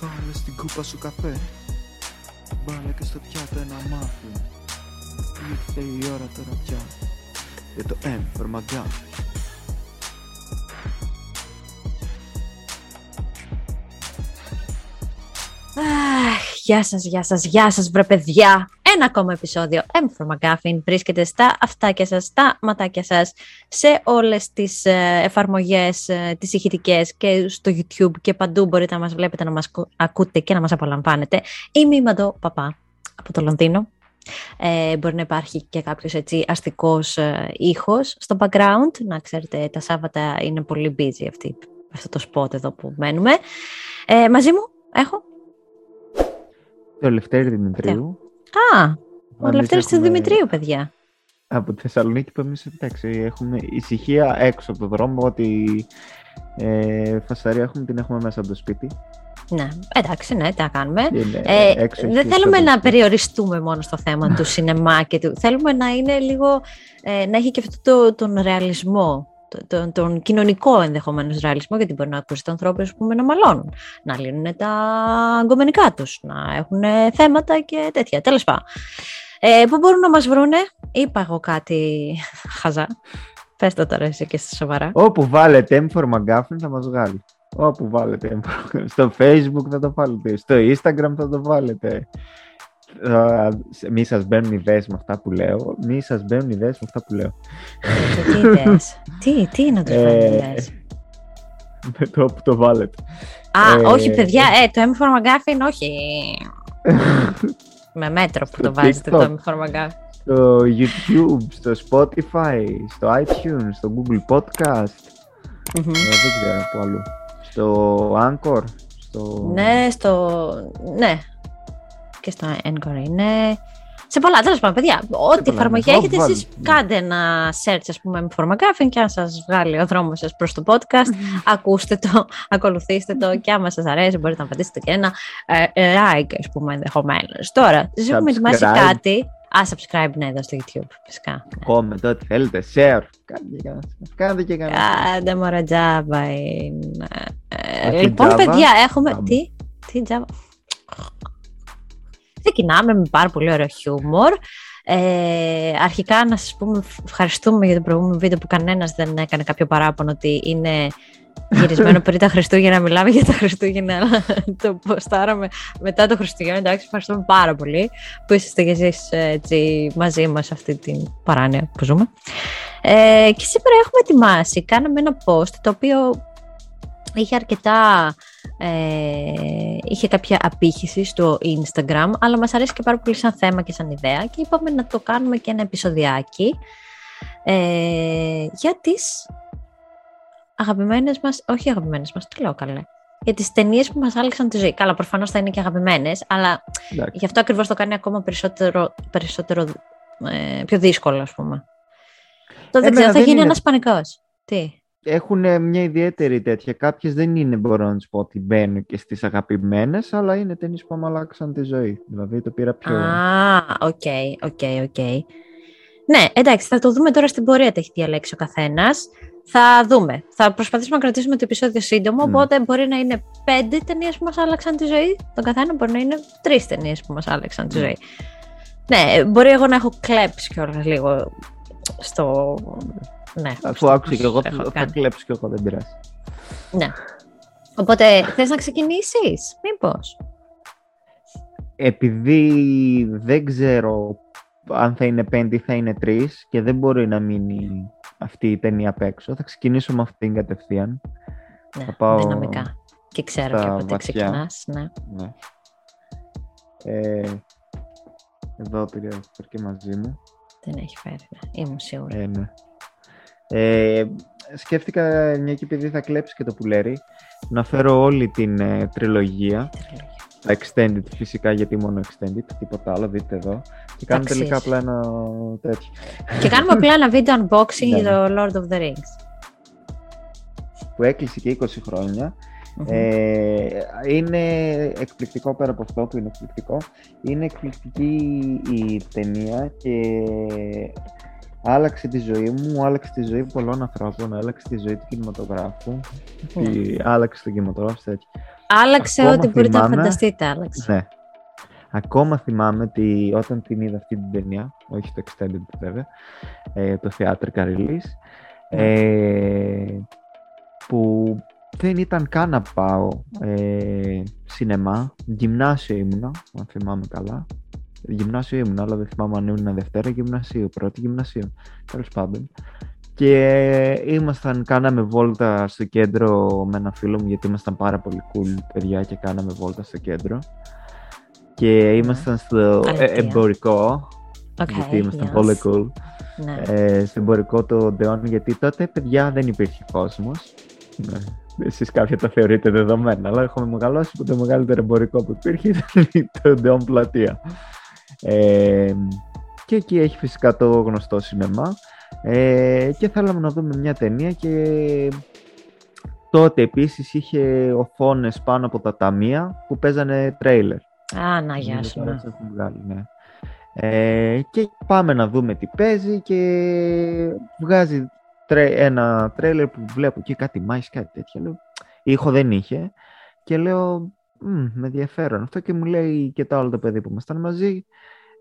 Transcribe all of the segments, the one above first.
Βάλε στην κούπα σου καφέ. Βάλε και στο πιάτο ένα μάφι Ήρθε η ώρα τώρα πια Για το M for McGuffin Αχ, γεια σας, γεια σας, γεια σας βρε παιδιά. Ένα ακόμα επεισόδιο M for McGuffin βρίσκεται στα αυτάκια σας, στα ματάκια σας, σε όλες τις ε, εφαρμογές, ε, τις ηχητικές και στο YouTube και παντού μπορείτε να μας βλέπετε, να μας ακου- ακούτε και να μας απολαμβάνετε. Είμαι η Μαντώ Παπά από το Λονδίνο. Ε, μπορεί να υπάρχει και κάποιος έτσι αστικός ε, ήχος στο background. Να ξέρετε, τα Σάββατα είναι πολύ busy αυτή, αυτό το spot εδώ που μένουμε. Ε, μαζί μου έχω Το Λευτέρη Δημητρίου. Α, ο Εμείς Λευτέρης του έχουμε- Δημητρίου, παιδιά. Από τη Θεσσαλονίκη που εμείς εντάξει, έχουμε ησυχία έξω από το δρόμο ότι ε, φασαρία έχουμε, την έχουμε μέσα από το σπίτι. Ναι, εντάξει, ναι, τι να κάνουμε. Και είναι Ε, έξω έχει δεν και θέλουμε στο να σπίτι. περιοριστούμε μόνο στο θέμα του σινεμά και του. Θέλουμε να είναι λίγο, ε, να έχει και αυτό το, τον ρεαλισμό, το- τον, τον κοινωνικό ενδεχομένω ρεαλισμό, γιατί μπορεί να ακούσει ανθρώπου που πούμε, να μαλώνουν, να λύνουν τα αγκομενικά τους, να έχουν θέματα και τέτοια. Τέλος πάντων. Ε, πού μπορούν να μας βρούνε, είπα εγώ κάτι χαζά. Πες το τώρα εσύ και στα σοβαρά. Όπου βάλετε M for McGuffin θα μας βγάλει. Όπου βάλετε M for McGuffin. Στο Facebook θα το βάλετε. Στο Instagram θα το βάλετε. Α, Μη σας μπαίνουν ιδέες με αυτά που λέω. Μη σας μπαίνουν ιδέες με αυτά που λέω. Και τι ιδέες; τι, τι είναι τους Ε, φέρνει ιδέες; Με το όπου το βάλετε. Α, Ε, όχι, παιδιά, ε, το M for McGuffin, όχι. Με μέτρο που Στο το βάζετε TikTok. το M for McGuffin. στο YouTube, στο Spotify, στο iTunes, στο Google Podcast. Μμμ. Ε, δεν ξέρω που αλλού. Στο Anchor. Στο... Ναι, στο. Ναι. Και στο Encore είναι. Σε πολλά, τέλος πάντων, παιδιά. Ό,τι πολλά, εφαρμογή ναι. έχετε, Βάλτε, εσείς ναι. κάντε ένα search, ας πούμε, M for McGuffin και αν σας βγάλει ο δρόμος σας προς το podcast, ακούστε το, ακολουθήστε το και άμα σας αρέσει, μπορείτε να πατήσετε και ένα ε, ε, like, ας πούμε, ενδεχομένως. Τώρα, σα έχουμε ετοιμάσει Subscribe. κάτι. Α, subscribe, ναι, εδώ στο YouTube, φυσικά. Comment, ό,τι θέλετε. Share. Κάντε και κανένα. Κάντε και κανένα. Κάντε μωρά τζάμπα είναι. Ε, Όχι λοιπόν, τζάμπα, παιδιά, έχουμε. τζάμπα. Τι, τι τζάμπα. Ξεκινάμε με πάρα πολύ ωραίο χιούμορ. Ε, αρχικά να σας πούμε ευχαριστούμε για το προηγούμενο βίντεο που κανένας δεν έκανε κάποιο παράπονο ότι είναι γυρισμένο πριν τα Χριστούγεννα, μιλάμε για τα Χριστούγεννα, αλλά το ποστάραμε μετά το Χριστούγεννα. Εντάξει, ευχαριστούμε πάρα πολύ που είσαστε κι εσείς ε, έτσι, μαζί μας σε αυτή την παράνοια που ζούμε. Ε, και σήμερα έχουμε ετοιμάσει, κάναμε ένα post το οποίο είχε αρκετά, ε, είχε κάποια απήχηση στο Instagram, αλλά μας αρέσει και πάρα πολύ σαν θέμα και σαν ιδέα και είπαμε να το κάνουμε και ένα επεισοδιάκι ε, για τις αγαπημένες μας, όχι αγαπημένες μας, τι λέω καλέ, για τις ταινίες που μας άλλαξαν τη ζωή. Καλά, προφανώς θα είναι και αγαπημένες, αλλά Εντάξει. γι' αυτό ακριβώς το κάνει ακόμα περισσότερο, περισσότερο ε, πιο δύσκολο, ας πούμε. Το δεν Εμένα ξέρω, θα δεν γίνει είναι- ένας πανικός. Τι; Έχουν μια ιδιαίτερη τέτοια. Κάποιες δεν είναι, μπορώ να τους πω ότι μπαίνουν και στις αγαπημένες, αλλά είναι ταινίες που μου αλλάξαν τη ζωή. Δηλαδή το πήρα πιο. Α, ok, ok, ok. Ναι, εντάξει, θα το δούμε τώρα στην πορεία τι έχει διαλέξει ο καθένας. Θα δούμε. Θα προσπαθήσουμε να κρατήσουμε το επεισόδιο σύντομο. Μμ. Οπότε μπορεί να είναι πέντε ταινίες που μας άλλαξαν τη ζωή. Τον καθένα μπορεί να είναι τρεις ταινίες που μας άλλαξαν τη Μμ. ζωή. Ναι, μπορεί εγώ να έχω κλέψει κιόλας λίγο στο. Ναι, Αφού στο άκουσα και πώς εγώ, έχω θα κάνει. κλέψω και εγώ, δεν πειράζει. Ναι. Οπότε θες να ξεκινήσεις, Μήπως; Επειδή δεν ξέρω αν θα είναι πέντε ή θα είναι τρεις και δεν μπορεί να μείνει αυτή η ταινία απ' έξω, θα ξεκινήσω με αυτήν κατευθείαν. Ναι, Θα πάω δυναμικά. Και ξέρω στα και πότε βαθιά. ξεκινάς. Ναι. Ναι. Ε, εδώ πήρε πήρε και μαζί μου. Δεν έχει φέρει, ναι. Ήμουν σίγουρη. Ε, ναι. Ε, σκέφτηκα, μια και επειδή θα κλέψει και το πουλέρι, να φέρω όλη την ε, τριλογία. Τα extended φυσικά, γιατί μόνο extended, τίποτα άλλο, δείτε εδώ. Και κάνω Αξίζει. τελικά απλά ένα τέτοιο. Και κάνουμε απλά ένα βίντεο unboxing Ναι, για το Lord of the Rings. Που έκλεισε και 20 χρόνια. Μμμ. Ε, είναι εκπληκτικό πέρα από αυτό που είναι εκπληκτικό. Είναι εκπληκτική η ταινία και άλλαξε τη ζωή μου, άλλαξε τη ζωή πολλών ανθρώπων, άλλαξε τη ζωή του κινηματογράφου, Ναι. και άλλαξε τον κινηματογράφο τέτοιο. Άλλαξε Ακόμα ό,τι μπορείτε να θυμάμαι. φανταστείτε. Άλλαξε. Ναι. Ακόμα θυμάμαι ότι όταν την είδα αυτή την ταινία, όχι το extended βέβαια, ε, το theatrical release, ε, που δεν ήταν καν να πάω ε, σινεμά, γυμνάσιο ήμουνα, αν θυμάμαι καλά. Γυμνάσιο ήμουνα, αλλά δεν θυμάμαι αν ήμουν Δευτέρα γυμνασίου, πρώτη γυμνασίου, τέλος πάντων. Και ήμασταν, κάναμε βόλτα στο κέντρο με ένα φίλο μου, γιατί ήμασταν πάρα πολύ cool παιδιά και κάναμε βόλτα στο κέντρο. Και ήμασταν στο ε, Αλήθεια. εμπορικό, Οκ, γιατί ήμασταν yes. πολύ cool Ναι. ε, στο εμπορικό το Odeon, γιατί τότε παιδιά δεν υπήρχε κόσμος. Ναι. Εσείς κάποια τα θεωρείτε δεδομένα, αλλά έχουμε μεγαλώσει που το μεγαλύτερο εμπορικό που υπήρχε ήταν το Odeon Πλατεία. Ε, και εκεί έχει φυσικά το γνωστό σινεμά ε, και θέλαμε να δούμε μια ταινία και τότε επίσης είχε οθόνες πάνω από τα ταμεία που παίζανε τρέιλερ. Α, να γεια σου. Τώρα ναι. τις έχουν βγάλει, ναι. Ε, και πάμε να δούμε τι παίζει και βγάζει τρέ- ένα τρέλερ που βλέπω εκεί κάτι μάχης, κάτι τέτοια. Λέω, ήχο δεν είχε και λέω «Μμ, με ενδιαφέρον αυτό και μου λέει και το άλλο το παιδί που ήμασταν μαζί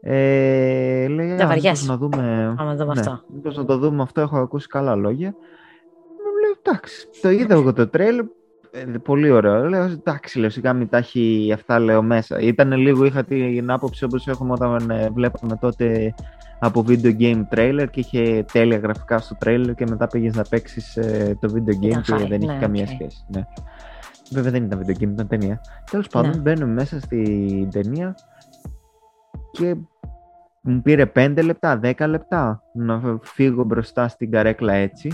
ε, λέει Δεν «Α, μήπως βαριέσαι. να δούμε Πάμε να δούμε ναι, αυτό. μήπως να το δούμε αυτό, έχω ακούσει καλά λόγια. Μου λέω εντάξει, το είδα εγώ το τρέλερ, ε, πολύ ωραίο. Λέω εντάξει, λέω σιγά μην τα έχει αυτά λέω μέσα. Ήταν λίγο, είχα την άποψη όπως έχουμε όταν ε, βλέπαμε τότε από video game trailer και είχε τέλεια γραφικά στο trailer και μετά πήγες να παίξεις ε, το video game Ήταν και high, δεν είχε ναι, καμία οκ. σχέση. Ναι. Βέβαια δεν ήταν video game, ήταν ταινία. Τέλος πάντων, Ναι. μπαίνουμε μέσα στην ταινία και μου πήρε 5 λεπτά, 10 λεπτά να φύγω μπροστά στην καρέκλα έτσι.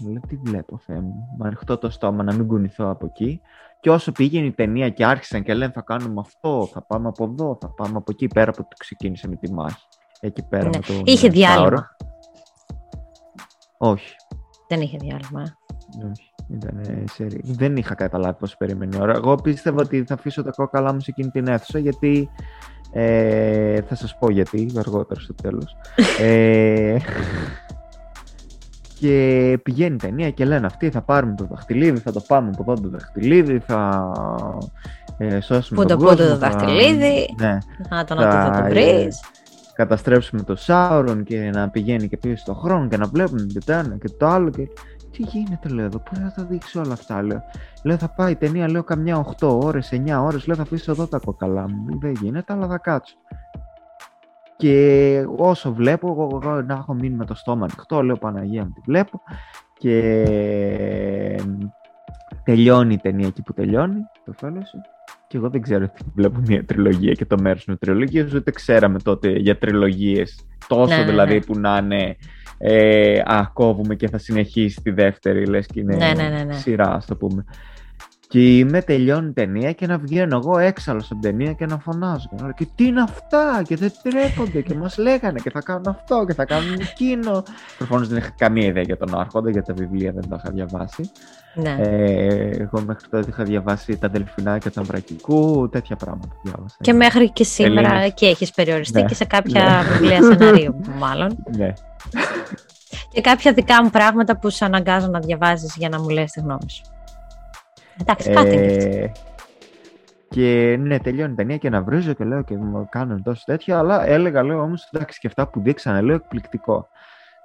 Μου λέω τι βλέπω Θεέ μου, με ανοιχτό το στόμα να μην κουνηθώ από εκεί. Και όσο πήγαινε η ταινία και άρχισαν και λένε θα κάνουμε αυτό, θα πάμε από εδώ, θα πάμε από εκεί, πέρα από το ξεκίνησε με τη μάχη. Εκεί πέρα Ναι. με το Είχε διάλειμμα. Σάουρο. Όχι. Δεν είχε διάλειμμα. ε. Όχι, ήταν σερί. Δεν είχα καταλάβει πώς περιμένει η ώρα. Εγώ πίστευα ότι θα αφήσω τα κόκαλά μου σε εκείνη την αίθουσα γιατί. Ε, θα σας πω γιατί αργότερα στο τέλος. ε, και πηγαίνει η ταινία και λένε αυτοί θα πάρουμε το δαχτυλίδι, θα το πάμε από εδώ το δαχτυλίδι, θα ε, σώσουμε Πού τον το πού το κόσμο, θα- δαχτυλίδι; Ναι, Να το να το θα Θα, το ε, βρεις. καταστρέψουμε το Σάουρον και να πηγαίνει και πίσω στον χρόνο και να βλέπουμε και το ένα και το άλλο. Και... Τι γίνεται, λέω εδώ, πού θα τα δείξει όλα αυτά, λέω. Λέω θα πάει η ταινία, λέω καμιά 8 ώρες, 9 ώρες, λέω θα αφήσω εδώ τα κοκαλά μου. Δεν γίνεται, αλλά θα κάτσω. Και όσο βλέπω, εγώ, εγώ να έχω μείνει με το στόμα ανοιχτό, λέω Παναγία μου τη βλέπω. Και τελειώνει η ταινία εκεί που τελειώνει, το Fellowship. Και εγώ δεν ξέρω τι βλέπω μια τριλογία και το μέρος με τριλογίες, ούτε ξέραμε τότε για τριλογίες. Τόσο Ναι, ναι, δηλαδή ναι. που να είναι ε, α, κόβουμε και θα συνεχίσει τη δεύτερη, λες και είναι Ναι, ναι, ναι, ναι. σειρά, ας το πούμε. Και είμαι τελειώνει η ταινία και να βγαίνω εγώ έξαλλος από την ταινία και να φωνάζω. Και, να λέω, και τι είναι αυτά; Και δεν τρέπονται και μας λέγανε και θα κάνουν αυτό και θα κάνουν εκείνο. Προφανώς δεν είχα καμία ιδέα για τον Άρχοντα, για τα βιβλία δεν τα είχα διαβάσει. Ναι. Ε, εγώ μέχρι τότε είχα διαβάσει τα Δελφινάκια του Αμπρακικού, τέτοια πράγματα διάβασα. Και μέχρι και σήμερα Έλληνες. εκεί έχεις περιοριστεί Ναι. και σε κάποια βιβλία σενάριου μάλλον. Ναι. Και κάποια δικά μου πράγματα που σε αναγκάζω να διαβάζεις για να μου λες τη γνώμη σου. Εντάξει, κάτι είναι και αυτό. Ε, και ναι, τελειώνει η ταινία και να βρίζω και λέω και μου κάνουν τόσο τέτοια. Αλλά έλεγα, λέω όμως, εντάξει, και αυτά που δείξανε, λέω εκπληκτικό.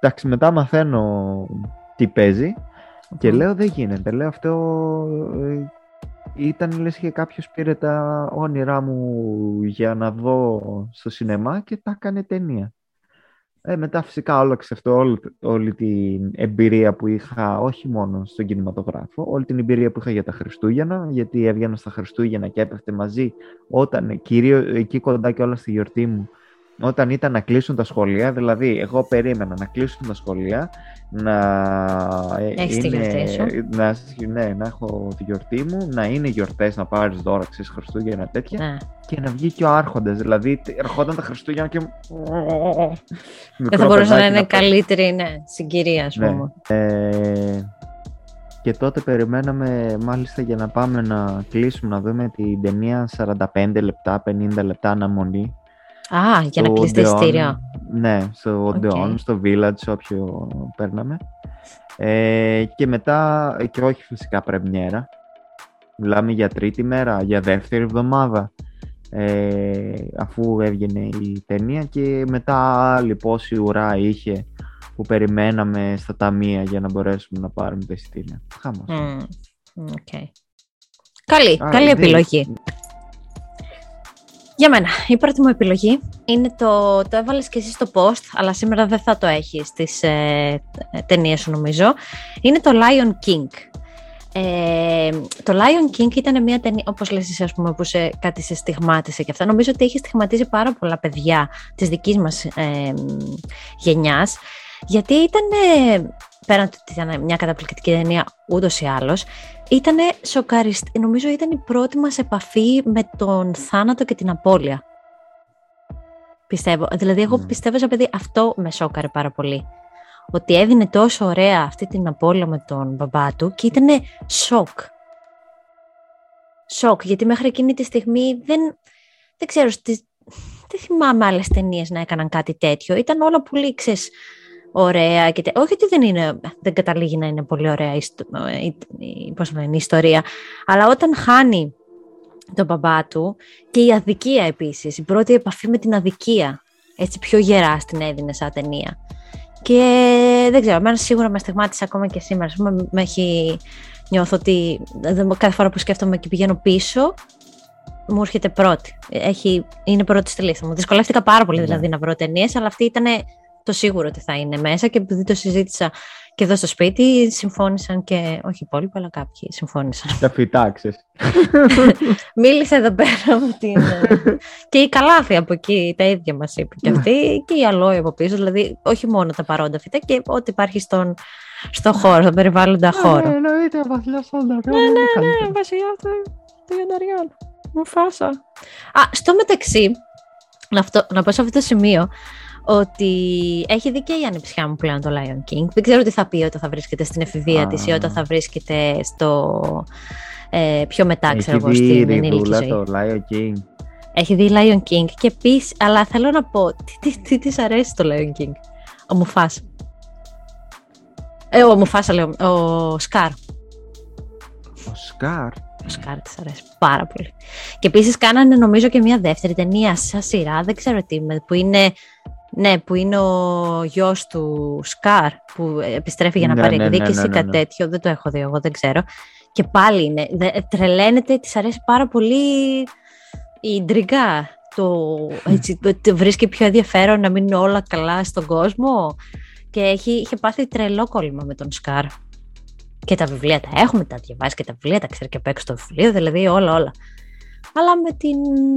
Εντάξει, μετά μαθαίνω τι παίζει και Μμμ. λέω δεν γίνεται. Λέω αυτό ε, ήταν λες και κάποιος πήρε τα όνειρά μου για να δω στο σινεμά και τα έκανε ταινία. Ε, μετά φυσικά όλαξε αυτό όλη, όλη την εμπειρία που είχα όχι μόνο στον κινηματογράφο, όλη την εμπειρία που είχα για τα Χριστούγεννα, γιατί έβγαινα στα Χριστούγεννα και έπεφτε μαζί όταν, κυρίως εκεί κοντά και όλα στη γιορτή μου, όταν ήταν να κλείσουν τα σχολεία, δηλαδή εγώ περίμενα να κλείσουν τα σχολεία, να, ε, Έχεις τη γιορτή σου. να, ναι, να έχω τη γιορτή μου, να είναι γιορτές, να πάρεις δώρα, ξέρεις, Χριστούγεννα τέτοια Ναι. και να βγει και ο Άρχοντας. Δηλαδή, τε- ερχόταν τα Χριστούγεννα και. Δεν θα μπορούσε να είναι καλύτερη ναι, συγκυρία, ας Ναι. πούμε. Ε, και τότε περιμέναμε μάλιστα για να πάμε να κλείσουμε να δούμε την ταινία 45 λεπτά, 50 λεπτά αναμονή. Α, για να στο κλείσει το Odeon. εισιτήριο. Ναι, στο Ok. Odeon, στο Village, όποιο παίρναμε. Ε, και μετά, και όχι φυσικά πρεμιέρα. Μιλάμε για τρίτη μέρα, για δεύτερη εβδομάδα. Ε, αφού έβγαινε η ταινία και μετά άλλη πόση ουρά είχε που περιμέναμε στα ταμεία για να μπορέσουμε να πάρουμε τα εισιτήρια. Χαμός. Mm. Okay. Καλή, Α, καλή δεν- επιλογή. Για μένα, η πρώτη μου επιλογή είναι το, το έβαλες και εσύ στο post, αλλά σήμερα δεν θα το έχεις στις ε, ταινίες σου νομίζω. Είναι το Lion King. Ε, το Lion King ήταν μια ταινία, όπως λες εσύ ας πούμε, που σε, κάτι σε στιγμάτισε και αυτά. Νομίζω ότι έχει στιγματίσει πάρα πολλά παιδιά της δικής μας ε, γενιάς, γιατί ήταν, ε, πέραν του ότι ήταν μια καταπληκτική ταινία ούτως ή άλλως, ήταν σοκαριστή. Νομίζω ήταν η πρώτη μας επαφή με τον θάνατο και την απώλεια. Πιστεύω. Δηλαδή, εγώ Μμμ. πιστεύω σαν παιδί αυτό με σόκαρε πάρα πολύ. Ότι έδινε τόσο ωραία αυτή την απώλεια με τον μπαμπά του και ήταν σοκ. Σοκ, γιατί μέχρι εκείνη τη στιγμή δεν, δεν ξέρω, στις, δεν θυμάμαι άλλες ταινίες να έκαναν κάτι τέτοιο. Ήταν όλα πολύ, ξέρεις, ωραία. Και τε... Όχι ότι δεν, είναι, δεν καταλήγει να είναι πολύ ωραία η, ιστο- η, η- πώς το λένε, η ιστορία, αλλά όταν χάνει τον μπαμπά του και η αδικία επίσης, η πρώτη επαφή με την αδικία, έτσι πιο γερά στην έδινε σαν ταινία. Και δεν ξέρω, εμένα σίγουρα με στιγμάτισε ακόμα και σήμερα. Ας πούμε, με έχει νιώθω ότι δεν- κάθε φορά που σκέφτομαι και πηγαίνω πίσω, μου έρχεται πρώτη. Έχει, είναι πρώτη στη λίστα μου. Δυσκολεύτηκα πάρα πολύ Ναι. δηλαδή να βρω ταινίες, αλλά αυτή ήταν το σίγουρο ότι θα είναι μέσα και επειδή το συζήτησα και εδώ στο σπίτι, συμφώνησαν και. Όχι οι υπόλοιποι, αλλά κάποιοι συμφώνησαν. Τα φυτάξες. Μίλησε εδώ πέρα μου την. και η Καλάθη από εκεί τα ίδια μας είπε και αυτή, και η Αλόη από πίσω. Δηλαδή, όχι μόνο τα παρόντα φυτά και ό,τι υπάρχει στον, στο χώρο, στον περιβάλλοντα χώρο. Ναι, εννοείται, βαθιά σαν τα Ναι, ναι, ναι, βασιλιά του του Ιονταριών. Μου φάσα. Α, στο μεταξύ, να, αυτό, να πω σε αυτό το σημείο, ότι έχει δει και η ανιψιά μου πλέον το Lion King. Δεν ξέρω τι θα πει όταν θα βρίσκεται στην εφηβεία Α. της ή όταν θα βρίσκεται στο ε, πιο μετά, ξέρω Έχει εγώ, δει η στην ενήλικη Ριδούλα ζωή. το Lion King. Έχει δει Lion King και επίσης, αλλά θέλω να πω, τι, τι, τι της αρέσει το Lion King; Ο Μουφάς. Ε, ο Μουφάσα λέω, ο Σκάρ. Ο Scar. Ο Scar της αρέσει πάρα πολύ. Και επίσης κάνανε νομίζω και μια δεύτερη ταινία σαν σειρά, δεν ξέρω τι, με- που είναι, ναι, που είναι ο γιος του Scar που επιστρέφει για να Ναι, πάρει ναι, ναι, εκδίκηση ναι, ή ναι, κάτι ναι. τέτοιο. Δεν το έχω δει εγώ, δεν ξέρω. Και πάλι είναι, δε, τρελαίνεται, της αρέσει πάρα πολύ η ίντριγκα. Το, έτσι, το- το βρίσκει πιο ενδιαφέρον να μείνουν όλα καλά στον κόσμο και έχει, είχε πάθει τρελό κόλλημα με τον Scar. Και τα βιβλία τα έχουμε, τα διαβάζει και τα βιβλία, τα ξέρει και απ' έξω το βιβλίο, δηλαδή όλα, όλα. Αλλά με, την,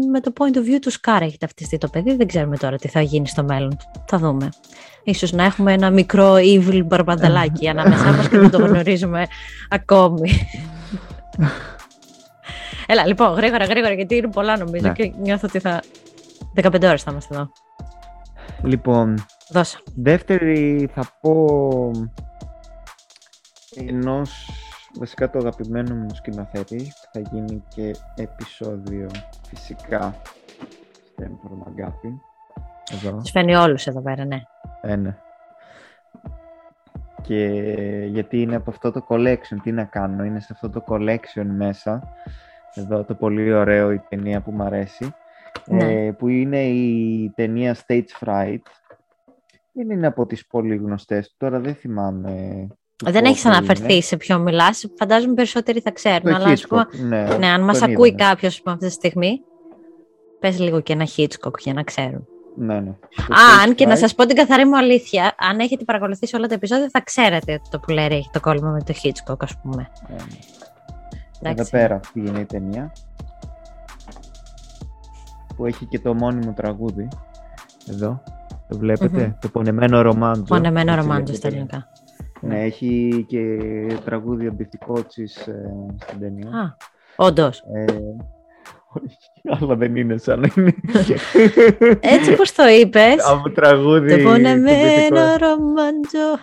με το point of view του Σκάρ έχει ταυτιστεί το παιδί, δεν ξέρουμε τώρα τι θα γίνει στο μέλλον. Θα δούμε. Ίσως να έχουμε ένα μικρό evil μπαρμπανταλάκι ανάμεσά μας και δεν το γνωρίζουμε ακόμη. Έλα, λοιπόν, γρήγορα, γρήγορα, γιατί είναι πολλά νομίζω Ναι. και νιώθω ότι θα... 15 ώρες θα είμαστε εδώ. Λοιπόν, Δώσα. δεύτερη θα πω ενός βασικά το αγαπημένο μου σκηνοθέτη που θα γίνει και επεισόδιο φυσικά Στέμφορ Μαγκάφιν εδώ Τους φαίνει όλους εδώ πέρα, ναι. Ε, ναι. Και γιατί είναι από αυτό το collection, τι να κάνω, είναι σε αυτό το collection μέσα. Εδώ το πολύ ωραίο η ταινία που μου αρέσει. Ναι. Ε, που είναι η ταινία Stage Fright. Δεν είναι από τις πολύ γνωστές. Τώρα δεν θυμάμαι. Του Δεν έχεις πόσο αναφερθεί είναι. σε ποιο μιλάς. Φαντάζομαι περισσότεροι θα ξέρουν. Το αλλά ας πούμε, Hitchcock, ναι. ναι, αν μας τον ακούει είδαμε. κάποιος αυτή τη στιγμή, πες λίγο και ένα Hitchcock για να ξέρουν. Ναι, ναι. Το Α, Stage αν και να Fright, σας πω την καθαρή μου αλήθεια, αν έχετε παρακολουθήσει όλα τα επεισόδια θα ξέρετε ότι το πουλέρι έχει το κόλλημα με το Hitchcock, ας πούμε. ναι, ναι. Εδώ Εντάξει. πέρα αυτή είναι η ταινία. Που έχει και το μόνιμο τραγούδι. Εδώ. Το βλέπετε. Μμμ. Το πονεμένο ρομάντζο. Πονεμένο Έτσι ρομάντζο στα λέγεται. ελληνικά. Ναι, έχει και τραγούδι αντιθικότσης ε, στην ταινία. Α, όντως. Ε, όχι, αλλά δεν είναι σαν να είναι. Έτσι πως το είπες, Από τραγούδι. το πονεμένο αντιθικότσης. ρομάντζο.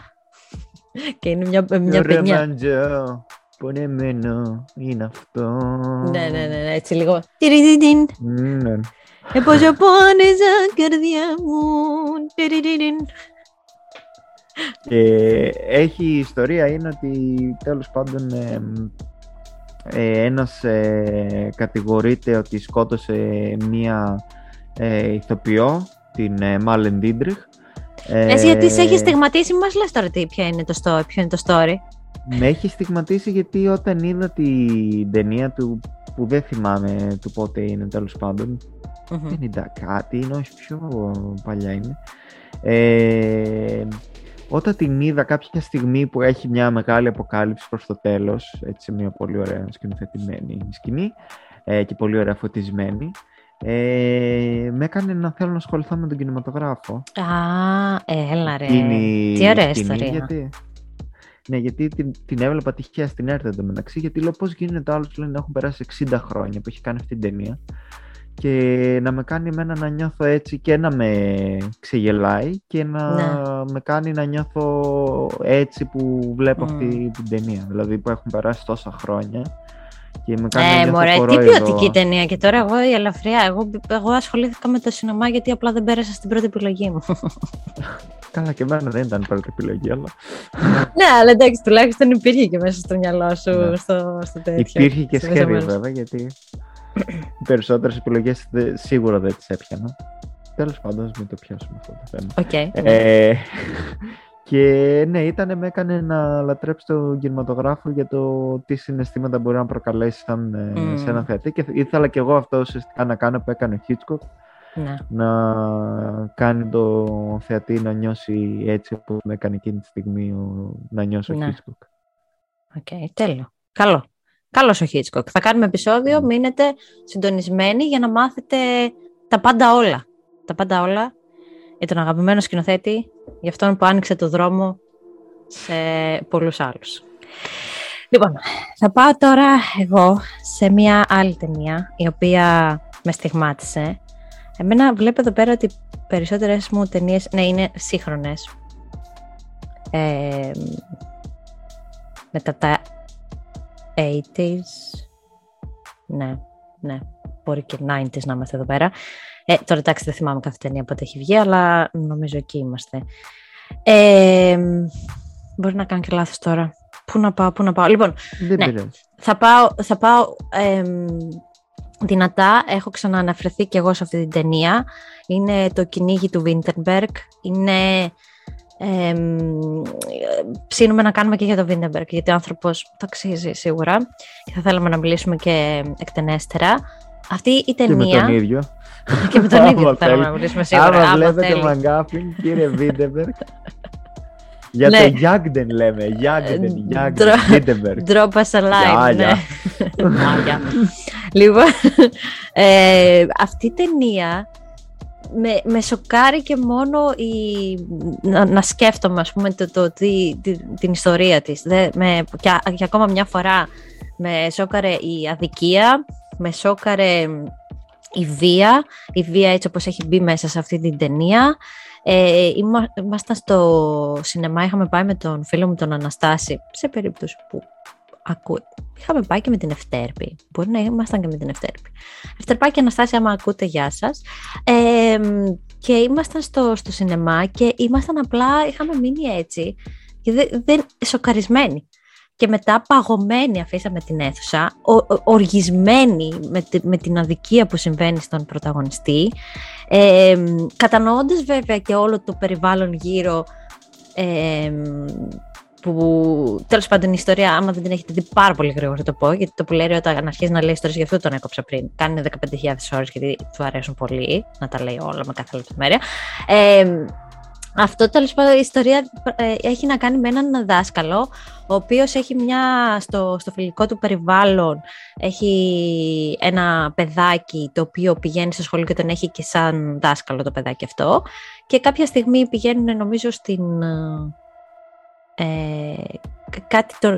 Και είναι μια, μια Το παινιά. ρομάντζο, Πονεμένο είναι αυτό. Ναι, ναι, ναι, ναι, έτσι λίγο. Τυριδιντιν. Ναι. Ε, πόσο πόνεζα καρδιά μου. Τυριδιντιν. Και έχει η ιστορία είναι ότι τέλος πάντων εμ, ε, ένας ε, κατηγορείται ότι σκότωσε μία ε, ηθοποιό, την ε, Μάλεν Ντίντριχ. Εσύ γιατί σε έχει στιγματίσει, μας λες τώρα τι, ποιο, είναι το story, ποιο είναι το story. Με έχει στιγματίσει γιατί όταν είδα την ταινία του, που δεν θυμάμαι του πότε είναι τέλος πάντων, mm-hmm. 50 κάτι, είναι όχι πιο παλιά είναι. Ε, όταν την είδα κάποια στιγμή που έχει μια μεγάλη αποκάλυψη προς το τέλος, έτσι μια πολύ ωραία σκηνοθετημένη σκηνή ε, και πολύ ωραία φωτισμένη, ε, με έκανε να θέλω να ασχοληθώ με τον κινηματογράφο. Α, έλα ρε. Τι ωραία ιστορία. Γιατί, ναι, γιατί την, την έβλεπα τυχαία στην έρτα εντωμεταξύ, γιατί λέω πώς γίνεται άλλος λένε να έχουν περάσει 60 χρόνια που έχει κάνει αυτή την ταινία και να με κάνει εμένα να νιώθω έτσι και να με ξεγελάει και να ναι. με κάνει να νιώθω έτσι που βλέπω αυτή την ταινία. Δηλαδή που έχουν περάσει τόσα χρόνια και με κάνει ε, να μωρέ, τι ποιοτική ταινία και τώρα εγώ η ελαφριά, εγώ, εγώ ασχολήθηκα με το σινεμά γιατί απλά δεν πέρασα στην πρώτη επιλογή μου. Καλά και εμένα δεν ήταν η πρώτη επιλογή, αλλά... ναι, αλλά εντάξει, τουλάχιστον υπήρχε και μέσα στο μυαλό σου ναι. στο, στο τέτοιο. Υπήρχε και σχέδιο βέβαια, γιατί οι περισσότερες επιλογές σίγουρα δεν τις έπιανα. Τέλος πάντων, μην το πιάσουμε αυτό το θέμα. Okay. Ε, και ναι, ήταν, με έκανε να λατρέψω τον κινηματογράφο για το τι συναισθήματα μπορεί να προκαλέσει σαν, ε, σε ένα θεατή. Και ήθελα και εγώ αυτό ουσιαστικά να κάνω που έκανε ο Hitchcock. Ναι. Να κάνει το θεατή να νιώσει έτσι όπως με έκανε εκείνη τη στιγμή να νιώσει ναι. ο Hitchcock. Ok, okay, τέλειο. Καλό. Καλό ο Hitchcock. Θα κάνουμε επεισόδιο, μείνετε συντονισμένοι για να μάθετε τα πάντα όλα. Τα πάντα όλα για τον αγαπημένο σκηνοθέτη, για αυτόν που άνοιξε το δρόμο σε πολλούς άλλους. Λοιπόν, θα πάω τώρα εγώ σε μια άλλη ταινία, η οποία με στιγμάτισε. Εμένα βλέπω εδώ πέρα ότι περισσότερες μου ταινίες, ναι, είναι σύγχρονες. Ε, μετά τα 80s. Ναι, ναι. Μπορεί και 90s να είμαστε εδώ πέρα. Ε, τώρα εντάξει δεν θυμάμαι κάθε ταινία πότε έχει βγει, αλλά νομίζω εκεί είμαστε. Ε, μπορεί να κάνω και λάθος τώρα. Πού να πάω, πού να πάω. Λοιπόν, ναι, θα πάω, θα πάω δυνατά. Έχω ξανααναφερθεί και εγώ σε αυτή την ταινία. Είναι το κυνήγι του Βίντερμπεργκ. Είναι ε, ψήνουμε να κάνουμε και για το Βίντερμπεργκ, γιατί ο άνθρωπος το αξίζει σίγουρα και θα θέλαμε να μιλήσουμε και εκτενέστερα. Αυτή η ταινία... Και με τον ίδιο. και με τον ίδιο θα θέλαμε να μιλήσουμε σίγουρα. Άμα βλέπετε MacGuffin, κύριε Βίντερμπεργκ. Για το Γιάγντεν λέμε. Γιάγντεν, Γιάγντεν, Βίντεμπεργκ. Drop us a line, ναι. Λοιπόν, ε, αυτή η ταινία με, με σοκάρει και μόνο η, να, να σκέφτομαι ας πούμε το, το, την ιστορία της. Δε, με, και, και, ακόμα μια φορά με σόκαρε η αδικία, με σόκαρε η βία, η βία έτσι όπως έχει μπει μέσα σε αυτή την ταινία. Ε, ήμασταν στο σινεμά, είχαμε πάει με τον φίλο μου τον Αναστάση, σε περίπτωση που ακούτε. Είχαμε πάει και με την Ευτέρπη. Μπορεί να ήμασταν και με την Ευτέρπη. Ευτέρπα Αναστάση, άμα ακούτε, γεια σας. Ε, και ήμασταν στο, στο σινεμά και ήμασταν απλά, είχαμε μείνει έτσι. Και δεν, δεν, σοκαρισμένοι. Και μετά παγωμένοι αφήσαμε την αίθουσα, ο, οργισμένοι με, με την αδικία που συμβαίνει στον πρωταγωνιστή, ε, κατανοώντας βέβαια και όλο το περιβάλλον γύρω ε, που τέλος πάντων η ιστορία, άμα δεν την έχετε δει πάρα πολύ γρήγορα, το πω, γιατί το που λέει όταν αρχίζει να λέει ιστορίες, γι' αυτό τον έκοψα πριν. Κάνει 15.000 ώρες, γιατί του αρέσουν πολύ να τα λέει όλα με κάθε λεπτομέρεια. Ε, αυτό τέλος πάντων η ιστορία ε, έχει να κάνει με έναν δάσκαλο, ο οποίος έχει μια στο, στο φιλικό του περιβάλλον, έχει ένα παιδάκι το οποίο πηγαίνει στο σχολείο και τον έχει και σαν δάσκαλο το παιδάκι αυτό. Και κάποια στιγμή πηγαίνουν, νομίζω, στην ε, κάτι το,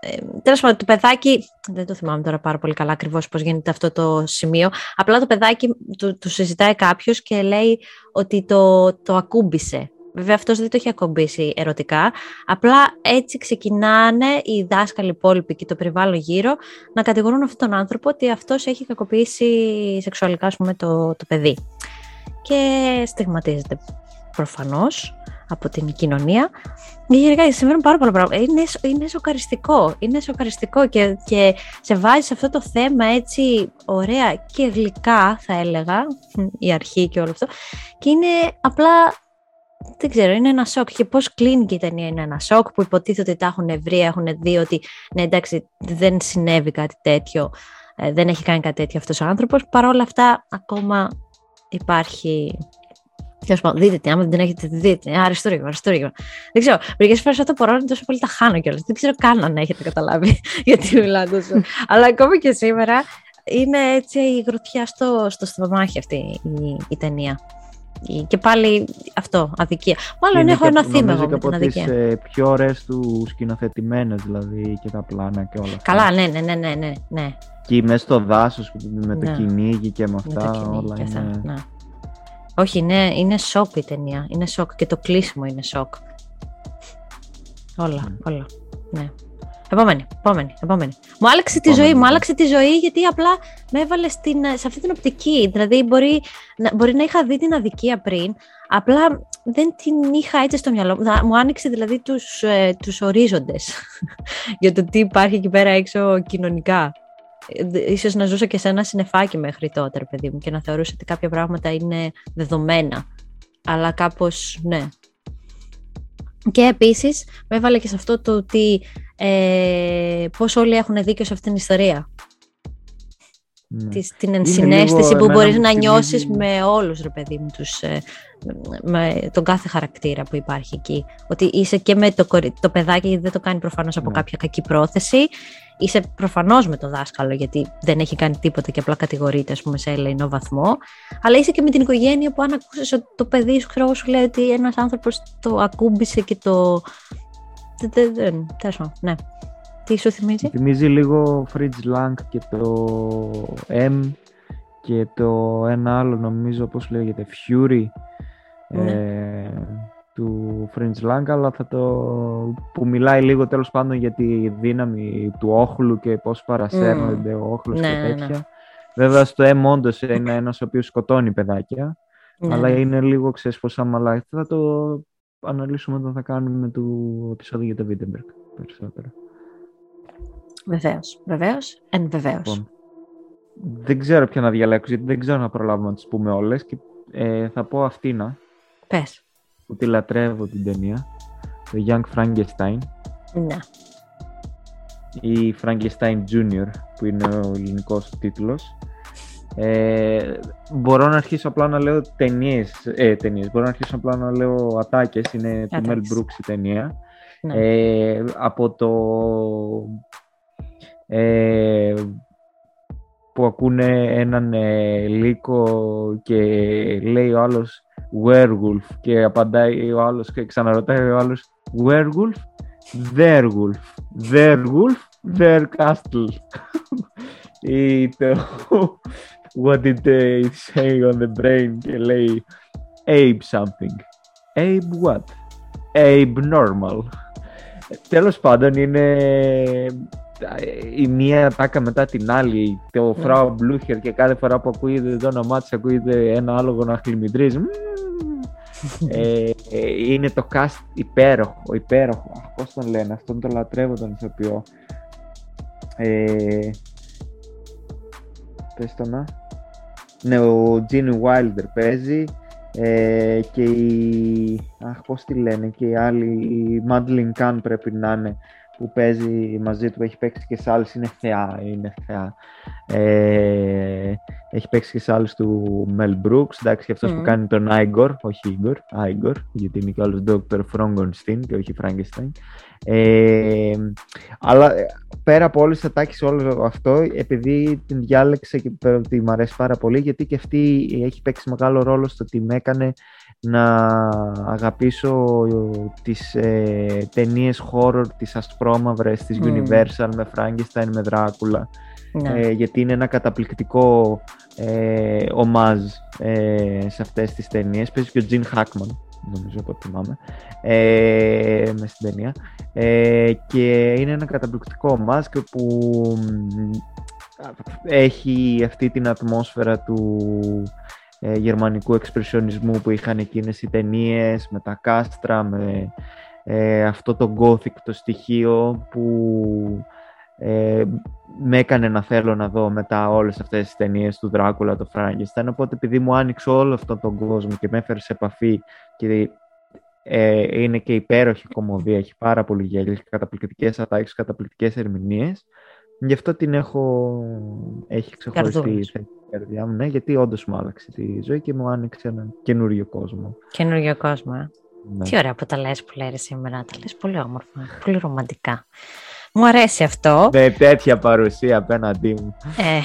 ε, τέλος πάντων το παιδάκι δεν το θυμάμαι τώρα πάρα πολύ καλά ακριβώς πώς γίνεται αυτό το σημείο απλά το παιδάκι του, του συζητάει κάποιος και λέει ότι το, το ακούμπησε Βέβαια αυτός δεν το έχει ακουμπήσει ερωτικά, απλά έτσι ξεκινάνε οι δάσκαλοι υπόλοιποι και το περιβάλλον γύρω να κατηγορούν αυτόν τον άνθρωπο ότι αυτός έχει κακοποιήσει σεξουαλικά πούμε, το, το παιδί. Και στιγματίζεται προφανώς από την κοινωνία Γενικά συμβαίνουν πάρα πολλά πράγματα. Είναι, είναι σοκαριστικό. Είναι σοκαριστικό και, και σε βάζει σε αυτό το θέμα έτσι ωραία και γλυκά, θα έλεγα, η αρχή και όλο αυτό. Και είναι απλά δεν ξέρω, είναι ένα σοκ. Και πώς κλείνει και η ταινία είναι ένα σοκ που υποτίθεται ότι τα έχουν βρει, έχουν δει ότι ναι, εντάξει, δεν συνέβη κάτι τέτοιο, ε, δεν έχει κάνει κάτι τέτοιο αυτός ο άνθρωπος. Παρ' όλα αυτά, ακόμα υπάρχει. Τέλος πάντων, δείτε τι, άμα δεν την έχετε δει, δείτε. Αριστούργημα, αριστούργημα. Δεν ξέρω, μερικές φορές όταν πορώνει τόσο πολύ τα χάνω κιόλας. Δεν ξέρω καν αν έχετε καταλάβει γιατί μιλάω τόσο. Αλλά ακόμα και σήμερα είναι έτσι η γροθιά στο, στο στομάχι αυτή η, η ταινία. Και πάλι αυτό, αδικία. Μάλλον έχω ένα θύμα εγώ με την αδικία. Είναι από πιο ωραίες του σκηνοθετημένες, δηλαδή και τα πλάνα και όλα αυτά. Καλά, ναι, ναι, ναι, ναι, ναι. ναι. Και μέσα στο δάσος με το ναι. κυνήγι και με αυτά. Με όλα και αυτά, είναι... ναι. Όχι, είναι, είναι σοκ η ταινία. Είναι σοκ και το κλείσιμο είναι σοκ. Όλα, mm. όλα. Ναι. Επόμενη, επόμενη, επόμενη. Μου άλλαξε τη ζωή, μου άλλαξε τη ζωή γιατί απλά με έβαλε στην, σε αυτή την οπτική. Δηλαδή μπορεί, μπορεί να είχα δει την αδικία πριν, απλά δεν την είχα έτσι στο μυαλό μου. Μου άνοιξε δηλαδή τους, ε, τους ορίζοντες για το τι υπάρχει εκεί πέρα έξω κοινωνικά. Ε, ίσως να ζούσα και σε ένα συνεφάκι μέχρι τότε, παιδί μου, και να θεωρούσα ότι κάποια πράγματα είναι δεδομένα. Αλλά κάπως, ναι. Και επίσης με έβαλε και σε αυτό το ότι ε, πώς όλοι έχουν δίκιο σε αυτήν την ιστορία. Ναι. την ενσυναίσθηση που μπορείς να νιώσεις με όλους, ρε παιδί μου, τους, ε, με τον κάθε χαρακτήρα που υπάρχει εκεί. Ότι είσαι και με το, το παιδάκι, δεν το κάνει προφανώς από ναι. κάποια κακή πρόθεση. Είσαι προφανώς με το δάσκαλο, γιατί δεν έχει κάνει τίποτα και απλά κατηγορείται, ας πούμε, σε ελεηνό βαθμό. Αλλά είσαι και με την οικογένεια που αν ακούσεις ότι το παιδί σου, ξέρω, σου λέει ότι ένας άνθρωπος το ακούμπησε και το... Τέλος ναι. Τι σου θυμίζει; Θυμίζει λίγο Fridge Lang και το M και το ένα άλλο νομίζω πώς λέγεται Fury ναι. ε, του Fringe Lang αλλά θα το, που μιλάει λίγο τέλος πάντων για τη δύναμη του όχλου και πώς παρασέρνονται mm. ο όχλος ναι, και ναι, τέτοια. Ναι. Βέβαια στο M όντως είναι ένας ο οποίος σκοτώνει παιδάκια ναι, αλλά ναι. είναι λίγο ξέρεις πως άμα θα το αναλύσουμε όταν θα κάνουμε το επεισόδιο για το Wittenberg περισσότερο. Βεβαίως. Βεβαίως. Εν βεβαίως. Λοιπόν, δεν ξέρω ποια να διαλέξω, γιατί δεν ξέρω να προλάβουμε να τις πούμε όλες. Ε, θα πω αυτήν. Πες. Που τη λατρεύω την ταινία. Το Young Frankenstein. Ναι. Ή Frankenstein Junior, που είναι ο ελληνικός τίτλος. Ε, μπορώ να αρχίσω απλά να λέω ταινίες. Ε, ταινίες. Μπορώ να αρχίσω απλά να λέω ατάκες. Είναι του Mel Brooks η ταινία. Ναι. Ε, από το ε, που ακούνε έναν ε, λύκο και λέει ο άλλος werewolf και απαντάει ο άλλος και ξαναρωτάει ο άλλος werewolf, their wolf, their wolf, their castle. Ή το what did they say on the brain και λέει Abe something. Abe what? Abe normal. Τέλος πάντων είναι η μία τάκα μετά την άλλη, το ναι. Φράου Μπλούχερ και κάθε φορά που ακούγεται το όνομά τη ακούγεται ένα άλογο να χλιμητρίζει. ε, είναι το cast υπέροχο, υπέροχο. Αχ, πώς τον λένε, αυτόν τον λατρεύω τον ηθοποιό. Ε, πες το να. Ναι, ο Τζίνι Βάιλντερ παίζει ε, και η... Αχ, πώς τη λένε, και η άλλη, η Μάντλιν Καν πρέπει να είναι που παίζει μαζί του, έχει παίξει και σε άλλες, είναι θεά, είναι θεά. Ε, έχει παίξει και σε άλλες του Μελ Μπρούξ, εντάξει, και αυτός που κάνει τον Άιγκορ, όχι Ίγκορ, Άιγκορ, γιατί είναι και άλλος Dr. Frankenstein και όχι Frankenstein. Ε, αλλά ε, πέρα από όλες τις ατάκεις όλο αυτό, επειδή την διάλεξα και ότι μου αρέσει πάρα πολύ, γιατί και αυτή έχει παίξει μεγάλο ρόλο στο ότι με έκανε να αγαπήσω τις ε, ταινίες horror, τις ασπρόμαυρες, της Universal με Frankenstein, με Δράκουλα. Ναι. Ε, γιατί είναι ένα καταπληκτικό ε, ομάζ ε, σε αυτές τις ταινίες. Παίζει και ο Gene Hackman, νομίζω από ό,τι θυμάμαι, ε, με στην ταινία. Ε, και είναι ένα καταπληκτικό ομάζ που έχει αυτή την ατμόσφαιρα του ε, γερμανικού εξπρεσιονισμού που είχαν εκείνες οι ταινίες με τα κάστρα, με ε, αυτό το gothic το στοιχείο που ε, με έκανε να θέλω να δω μετά όλες αυτές τις ταινίες του Δράκουλα, το Frankenstein, οπότε επειδή μου άνοιξε όλο αυτόν τον κόσμο και με έφερε σε επαφή και ε, είναι και υπέροχη κομμωδία, έχει πάρα πολύ γέλιο, έχει καταπληκτικές ατάξεις, καταπληκτικές ερμηνείες, γι' αυτό την έχω, έχει ξεχωριστεί η θέση καρδιά μου, ναι, γιατί όντως μου άλλαξε τη ζωή και μου άνοιξε ένα καινούριο κόσμο. Καινούριο κόσμο, ε. Ναι. Τι ωραία που τα λες που λέει σήμερα, τα λες πολύ όμορφα, πολύ ρομαντικά. Μου αρέσει αυτό. Με τέτοια παρουσία απέναντί μου. Ε,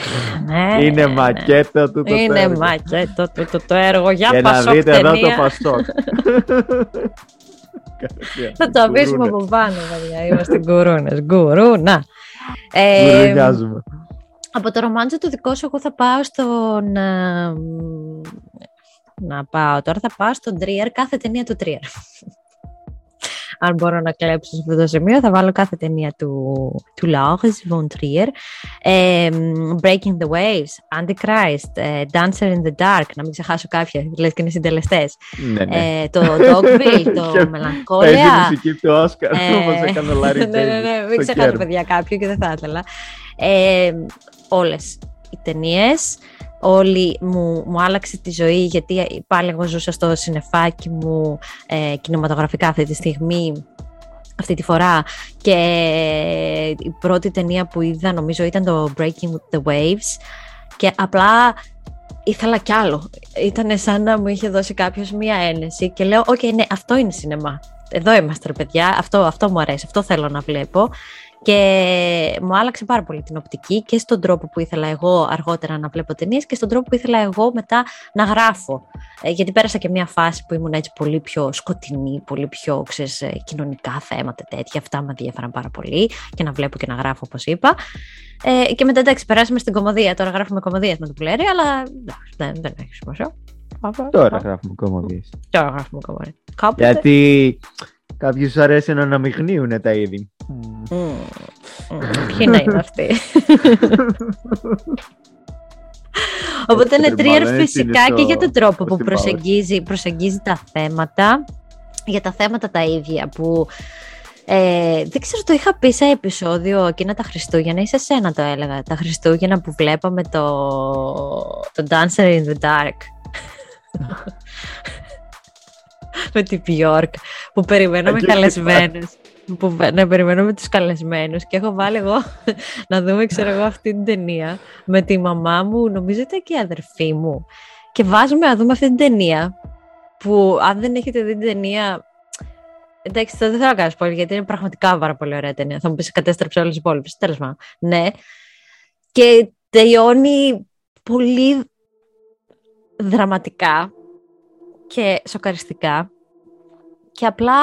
ναι, είναι ναι, μακέτο του το Είναι έργο. μακέτο του το, το έργο. Για και πασόκ να δείτε ταινία. εδώ το πασόκ. Θα το αφήσουμε από πάνω, παιδιά. Είμαστε γκουρούνες. Γκουρούνα. Ε, Γκουρουνιάζουμε. Από το ρομάντζο το δικό σου, εγώ θα πάω στον... Να πάω τώρα, θα πάω στον Τρίερ, κάθε ταινία του Τρίερ αν μπορώ να κλέψω σε αυτό το σημείο, θα βάλω κάθε ταινία του, του Lars von Trier. Ε, Breaking the Waves, Antichrist, ε, Dancer in the Dark, να μην ξεχάσω κάποια, λες και είναι συντελεστές. Ναι, ναι. Ε, το Dogville, το Μελαγκόλια. Παίζει μουσική του Όσκαρ, όπως έκανε ο Larry ναι, ναι, ναι, μην ξεχάσω παιδιά κάποιο και δεν θα ήθελα. Ε, όλες οι ταινίες όλη μου, μου άλλαξε τη ζωή γιατί πάλι εγώ ζούσα στο συνεφάκι μου ε, κινηματογραφικά αυτή τη στιγμή αυτή τη φορά και η πρώτη ταινία που είδα νομίζω ήταν το Breaking the Waves και απλά ήθελα κι άλλο. Ήταν σαν να μου είχε δώσει κάποιος μία ένεση και λέω, ok, okay, ναι, αυτό είναι σινεμά. Εδώ είμαστε, ρε παιδιά, αυτό, αυτό μου αρέσει, αυτό θέλω να βλέπω. Και μου άλλαξε πάρα πολύ την οπτική και στον τρόπο που ήθελα εγώ αργότερα να βλέπω ταινίες και στον τρόπο που ήθελα εγώ μετά να γράφω. Ε, γιατί πέρασα και μια φάση που ήμουν έτσι πολύ πιο σκοτεινή, πολύ πιο ξέρεις, ε, κοινωνικά θέματα τέτοια. Αυτά με ενδιαφέραν πάρα πολύ και να βλέπω και να γράφω όπως είπα. Ε, και μετά εντάξει, περάσαμε στην κομμωδία. Τώρα γράφουμε κομμωδία με το πουλέρι, αλλά δεν, δεν έχει σημασία. Τώρα γράφουμε κομμωδίες. Τώρα γράφουμε κομμωδίες. Γιατί Κάποιου αρέσει να αναμειγνύουν τα είδη. Mm. Ποιοι να είναι αυτοί; Οπότε είναι τρίερ φυσικά και για τον τρόπο που προσεγγίζει, προσεγγίζει τα θέματα, για τα θέματα τα ίδια που ε, δεν ξέρω, το είχα πει σε επεισόδιο εκείνα τα Χριστούγεννα ή σε σένα το έλεγα, τα Χριστούγεννα που βλέπαμε το, το Dancer in the Dark με την Bjork που περιμένουμε καλεσμένους. Που, να περιμένουμε τους καλεσμένους και έχω βάλει εγώ να δούμε ξέρω εγώ αυτή την ταινία με τη μαμά μου, νομίζω ήταν και η αδερφή μου. Και βάζουμε να δούμε αυτή την ταινία που αν δεν έχετε δει την ταινία εντάξει δεν θέλω να κάνω πολύ γιατί είναι πραγματικά πάρα πολύ ωραία ταινία. Θα μου πεις κατέστρεψε όλες τις υπόλοιπες. Τέλος πάντων ναι. Και τελειώνει πολύ δραματικά και σοκαριστικά και απλά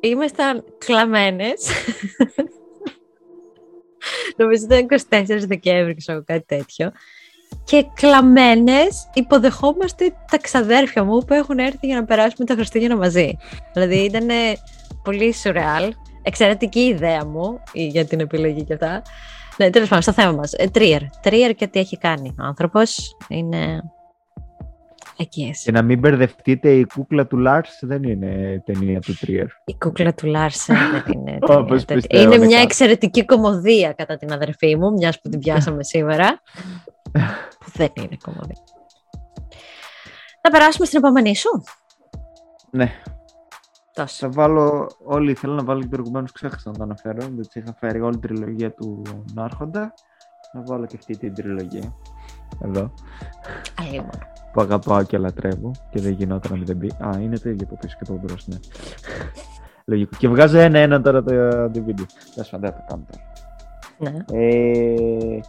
ήμασταν κλαμμένες. Νομίζω ήταν 24 Δεκέμβρη, ξέρω κάτι τέτοιο. Και κλαμμένες υποδεχόμαστε τα ξαδέρφια μου που έχουν έρθει για να περάσουμε τα Χριστούγεννα μαζί. Δηλαδή ήταν πολύ σουρεάλ. Εξαιρετική ιδέα μου για την επιλογή και αυτά. Ναι, τέλος πάντων, στο θέμα μας. Τρίερ. Τρίερ και τι έχει κάνει ο άνθρωπος. Είναι και να μην μπερδευτείτε, η κούκλα του Λάρς δεν είναι ταινία του Τρίερ. Η κούκλα του Λάρς δεν είναι ταινία. είναι μια εξαιρετική κομμωδία κατά την αδερφή μου, μιας που την πιάσαμε σήμερα. που δεν είναι κομμωδία. Να περάσουμε στην επόμενη σου. Ναι. Τόσο. Θα βάλω όλοι, θέλω να βάλω και προηγουμένως ξέχασα να το αναφέρω, δεν τις είχα φέρει όλη την τριλογία του Νάρχοντα. Να βάλω και αυτή την τριλογία. Εδώ. Αλλήμον που αγαπάω και λατρεύω και δεν γινόταν να μην δεν πει. Α, είναι το ίδιο από πίσω και από μπρος, ναι. Λογικό. Και βγάζω ένα-ένα τώρα το DVD. Δεν σου το κάνω τώρα. Ναι. Ε,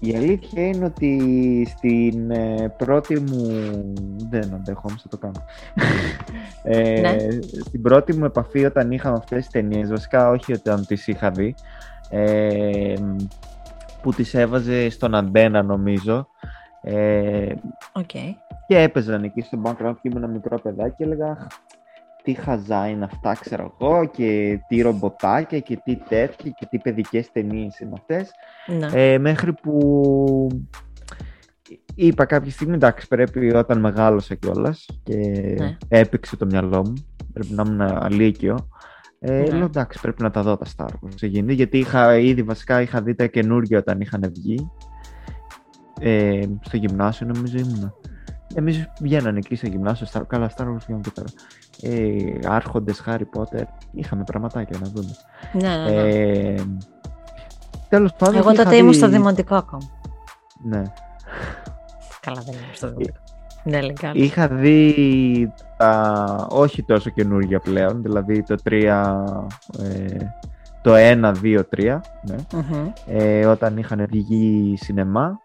η αλήθεια είναι ότι στην ε, πρώτη μου... Δεν αντέχω, όμως θα το κάνω. ε, ναι. Στην πρώτη μου επαφή όταν είχαμε αυτές τις ταινίες, βασικά όχι όταν τις είχα δει, ε, που τις έβαζε στον αντένα νομίζω, ε, okay. Και έπαιζαν εκεί στο background και ήμουν ένα μικρό παιδάκι και έλεγα τι χαζά είναι αυτά, ξέρω εγώ, και τι ρομποτάκια και τι τέτοια και τι παιδικές ταινίες είναι αυτές. Ναι. Ε, μέχρι που είπα κάποια στιγμή, εντάξει, πρέπει όταν μεγάλωσα κιόλας και ναι. έπαιξε το μυαλό μου. πρέπει να ήμουν λύκειο. Ε, Ναι. Λέω εντάξει, πρέπει να τα δω τα Star Wars. σε γίνει, γιατί είχα ήδη βασικά είχα δει τα καινούργια όταν είχαν βγει. Ε, στο γυμνάσιο νομίζω ήμουνα. Εμείς βγαίνανε εκεί στο γυμνάσιο, Star, καλά Star Wars βγαίνουν και τώρα. Ε, άρχοντες, Harry Potter, είχαμε πραγματάκια να δούμε. Ναι, ναι, ναι. Ε, τέλος πάντων. Εγώ είχα τότε ήμουν δει- στο δημοτικό ακόμα. Ναι. Καλά, δεν ήμουν στο δημοτικό. Ναι, λέει καλά. Είχα δει τα όχι τόσο καινούργια πλέον, δηλαδή το 3, ε, το 1, 2, 3, ναι, Μμμ. ε, όταν είχαν βγει σινεμά.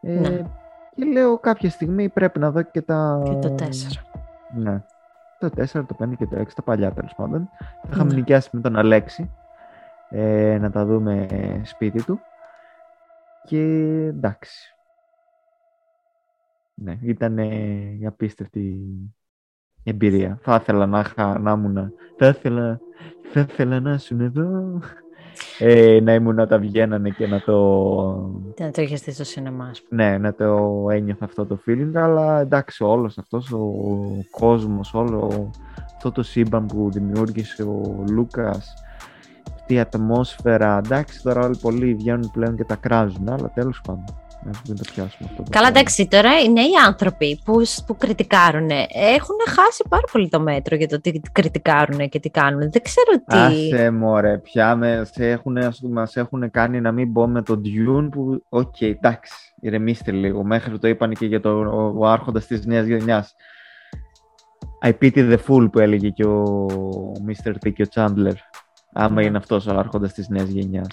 Ε, Ναι. Και λέω κάποια στιγμή πρέπει να δω και τα... Και το 4. Ναι. Το 4, το 5 και το 6, τα παλιά τέλος πάντων. Τα είχαμε Ναι. νοικιάσει με τον Αλέξη ε, να τα δούμε σπίτι του. Και εντάξει. Ναι, ήταν η απίστευτη εμπειρία. Θα ήθελα να, είχα, να ήμουν. Θα ήθελα, θα ήθελα να ήσουν εδώ. Ε, να ήμουν να τα βγαίνανε και να το Τι να το είχες δει στο σινεμά, ας πούμε. ναι, να το ένιωθα αυτό το feeling, αλλά εντάξει, όλος αυτός ο κόσμος, όλο αυτό το σύμπαν που δημιούργησε ο Λούκας, αυτή η ατμόσφαιρα, εντάξει, τώρα όλοι πολλοί βγαίνουν πλέον και τα κράζουν, αλλά τέλος πάντων, ας μην το πιάσουμε αυτό. το Καλά, θέμα. εντάξει, τώρα οι νέοι άνθρωποι που, που κριτικάρουν έχουν χάσει πάρα πολύ το μέτρο για το τι κριτικάρουν και τι κάνουν. Δεν ξέρω τι. Άσε μωρέ, πια με, σε έχουν, ας πούμε, μας έχουν κάνει να μην μπω με το Dune που, οκ, εντάξει, ηρεμήστε λίγο, μέχρι το είπαν και για το, ο, ο άρχοντας της νέας γενιάς. I pity the fool που έλεγε και ο Mr. T και ο Chandler, άμα Ναι. είναι αυτός ο άρχοντας της νέας γενιάς.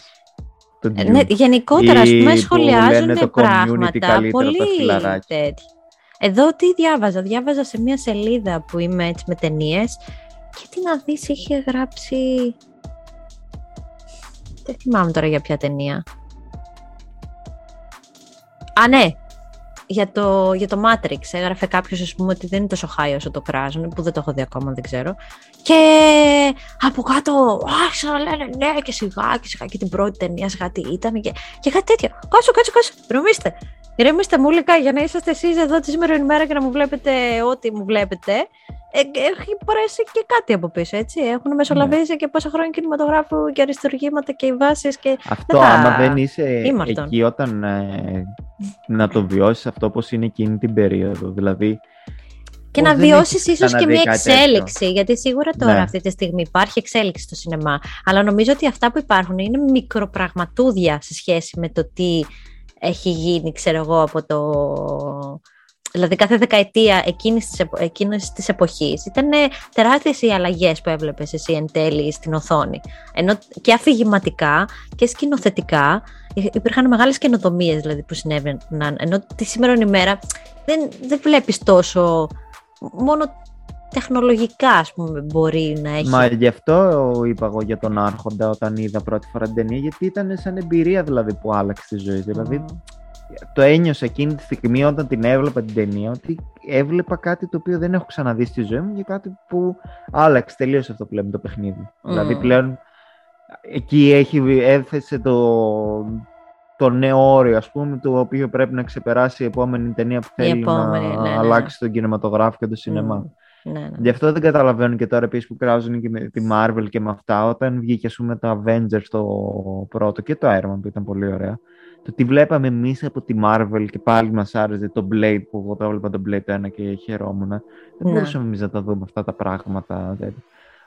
Το Ε, Dune. Ναι, γενικότερα, ας Ή πούμε, που σχολιάζουν λένε το community πράγματα καλύτερα από τα πολύ φιλαράκια. τέτοια. Εδώ τι διάβαζα. Διάβαζα σε μια σελίδα που είμαι έτσι με ταινίες και τι να δεις είχε γράψει... Δεν θυμάμαι τώρα για ποια ταινία. Α, ναι. Για το, για το Matrix. Έγραφε κάποιος ας πούμε ότι δεν είναι τόσο high όσο το κράζουν που δεν το έχω δει ακόμα δεν ξέρω. Και από κάτω άρχισαν να λένε ναι και σιγά και σιγά και την πρώτη ταινία σιγά τι ήταν και, και κάτι τέτοιο. Κάτσε κάτσε κάτσε ηρεμήστε. Ηρεμήστε μούλικα για να είσαστε εσείς εδώ τη σήμερα ημέρα και να μου βλέπετε ό,τι μου βλέπετε. ε, έχει μπορέσει και κάτι από πίσω έτσι έχουν μεσολαβήσει και πόσα χρόνια κινηματογράφου και αριστουργήματα και οι βάσεις και Αυτό δεν θα- άμα δεν είσαι ήμαρτον. εκεί όταν ε, να το βιώσεις αυτό όπως είναι εκείνη την περίοδο. Δηλαδή, Και Πώς να δεν βιώσεις έχεις ίσως και ξαναδεί μια κάτι τέτοιο. εξέλιξη. Γιατί σίγουρα τώρα Ναι. αυτή τη στιγμή υπάρχει εξέλιξη στο σινεμά. Αλλά νομίζω ότι αυτά που υπάρχουν είναι μικροπραγματούδια σε σχέση με το τι έχει γίνει, ξέρω εγώ, από το. Δηλαδή κάθε δεκαετία εκείνης της, επο... εκείνης της εποχής ήταν τεράστιες οι αλλαγές που έβλεπες εσύ εν τέλει στην οθόνη. Ενώ και αφηγηματικά και σκηνοθετικά υ- υπήρχαν μεγάλες καινοτομίες δηλαδή που συνέβαιναν. Ενώ τη σήμερα ημέρα δεν, δεν βλέπεις τόσο μόνο τεχνολογικά ας πούμε μπορεί να έχει Μα γι' αυτό είπα εγώ για τον Άρχοντα όταν είδα πρώτη φορά την ταινία, γιατί ήταν σαν εμπειρία δηλαδή που άλλαξε τη ζωή. Δηλαδή Μμμ. Το ένιωσα εκείνη τη στιγμή όταν την έβλεπα την ταινία ότι έβλεπα κάτι το οποίο δεν έχω ξαναδεί στη ζωή μου και κάτι που άλλαξε τελείως αυτό που λέμε το παιχνίδι. Δηλαδή πλέον εκεί έχει, έθεσε το, το νέο όριο ας πούμε το οποίο πρέπει να ξεπεράσει η επόμενη ταινία που Η θέλει επόμενη, να ναι, ναι. αλλάξει τον κινηματογράφο και το σινεμά. Μμ. Ναι, ναι. Γι' αυτό δεν καταλαβαίνω και τώρα επίσης που κράζουν και με τη Marvel και με αυτά. Όταν βγήκε, ας πούμε, το Avengers το πρώτο και το Iron Man που ήταν πολύ ωραία. Το τι βλέπαμε εμείς από τη Marvel και πάλι μας άρεσε το Blade που εγώ το έβλεπα το Blade 1 και χαιρόμουν. Δεν Ναι. μπορούσαμε εμείς να τα δούμε αυτά τα πράγματα. δεν.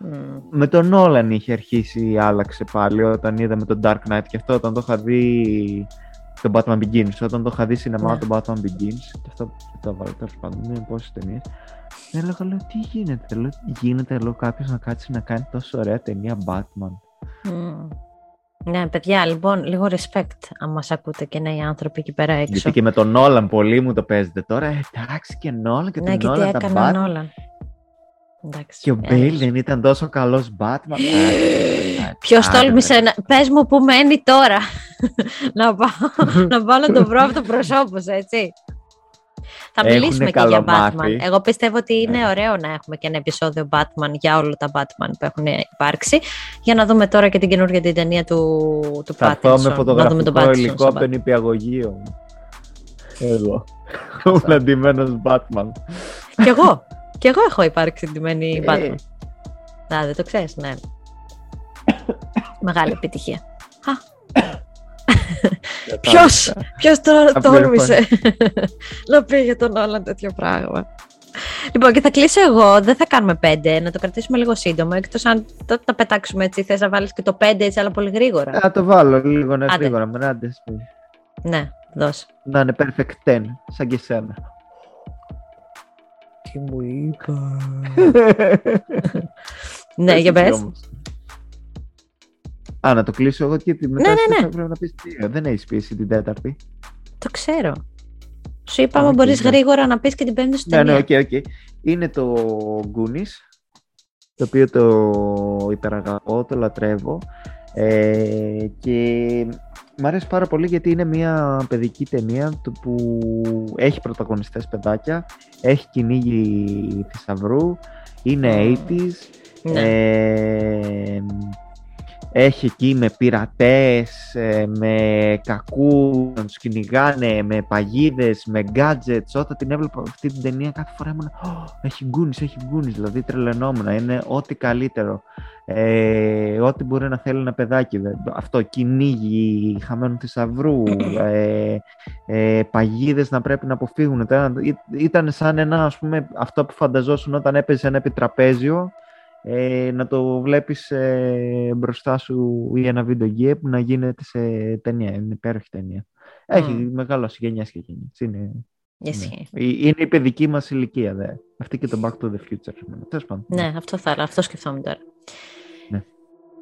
Μμ. Με τον Nolan είχε αρχίσει, άλλαξε πάλι όταν είδαμε τον Dark Knight και αυτό όταν το είχα δει. Το Batman Begins. Όταν το είχα δει σινεμά Ναι. τον Batman Begins. Και αυτό και το βάλω τέλος πάντων. Είναι πόσες ταινίες. Έλεγα, λέω, τι γίνεται. Λέω, γίνεται, λέω, κάποιος να κάτσει να κάνει τόσο ωραία ταινία Batman. Μμ. Ναι, παιδιά, λοιπόν, λίγο respect αν μας ακούτε και νέοι άνθρωποι εκεί πέρα έξω. Γιατί και με τον Nolan πολύ μου το παίζετε τώρα. Ε, εντάξει και Nolan και ναι, τον και τι Nolan τα έκαναν Batman. όλα. Εντάξει. Και ο ε, Bale δεν ήταν τόσο καλός Batman. Ποιος Άντε, τόλμησε ρε. να. Πες μου που μένει τώρα. να, πάω, να πάω να το βρω από το πρόσωπο σου, έτσι. Θα Έχουνε μιλήσουμε και για καλομάθει. Batman. Εγώ πιστεύω ότι είναι Ναι. ωραίο να έχουμε και ένα επεισόδιο Batman για όλα τα Batman που έχουν υπάρξει. Για να δούμε τώρα και την καινούργια την ταινία του, του Θα έρθω Pattinson. με να δούμε τον φωτογραφικό Pattinson υλικό σε από το νηπιαγωγείο. Εγώ. Ο αντιμένος Batman. Κι εγώ. Κι εγώ έχω υπάρξει ντυμένη Ε, Batman. Να, δεν το ξέρεις, ναι. Μεγάλη επιτυχία. Ποιος, ποιος το τόλμησε; Να πει για τον Όλαν τέτοιο πράγμα. Λοιπόν, και θα κλείσω εγώ. Δεν θα κάνουμε πέντε, να το κρατήσουμε λίγο σύντομο. Εκτός αν τότε τα πετάξουμε έτσι, θες να βάλεις και το πέντε έτσι, αλλά πολύ γρήγορα. Να το βάλω λίγο να γρήγορα. Με ράντε. Ναι, δώσε. Να είναι perfect 10, σαν και εσένα. Τι μου είπα. ναι, για πες. Α, να το κλείσω εγώ και τη μετά ναι, ναι, ναι. πρέπει να πεις Δεν έχεις πει την τέταρτη. Το ξέρω. Σου είπα, okay, μπορείς ναι. γρήγορα να πεις και την πέμπτη σου Ναι, ναι, ok, okay, okay. Είναι το Goonies, το οποίο το υπεραγαπώ, το λατρεύω. Ε, και μ' αρέσει πάρα πολύ γιατί είναι μια παιδική ταινία που έχει πρωταγωνιστές παιδάκια, έχει κυνήγι θησαυρού, είναι 80's, ναι. ε, έχει εκεί με πειρατές, ε, με κακούς να τους κυνηγάνε, με παγίδες, με gadgets. Όταν την έβλεπα αυτή την ταινία κάθε φορά ήμουν έχει γκούνις, έχει γκούνις, δηλαδή τρελαινόμουν. Είναι ό,τι καλύτερο. Ε, ό,τι μπορεί να θέλει ένα παιδάκι. Αυτό, κυνήγι, χαμένου θησαυρού, ε, ε, παγίδες να πρέπει να αποφύγουν. Ήταν σαν ένα, ας πούμε, αυτό που φανταζόσουν όταν έπαιζε ένα επιτραπέζιο ε, να το βλέπεις ε, μπροστά σου ή ένα βίντεο game να γίνεται σε ταινία. Είναι υπέροχη ταινία. Έχει mm. μεγάλο γενιάς και γενιά. Είναι, ναι. είναι η παιδική μας ηλικία. Δε. Αυτή και το Back to the Future. Ναι, αυτό θα αυτό σκεφτόμουν τώρα.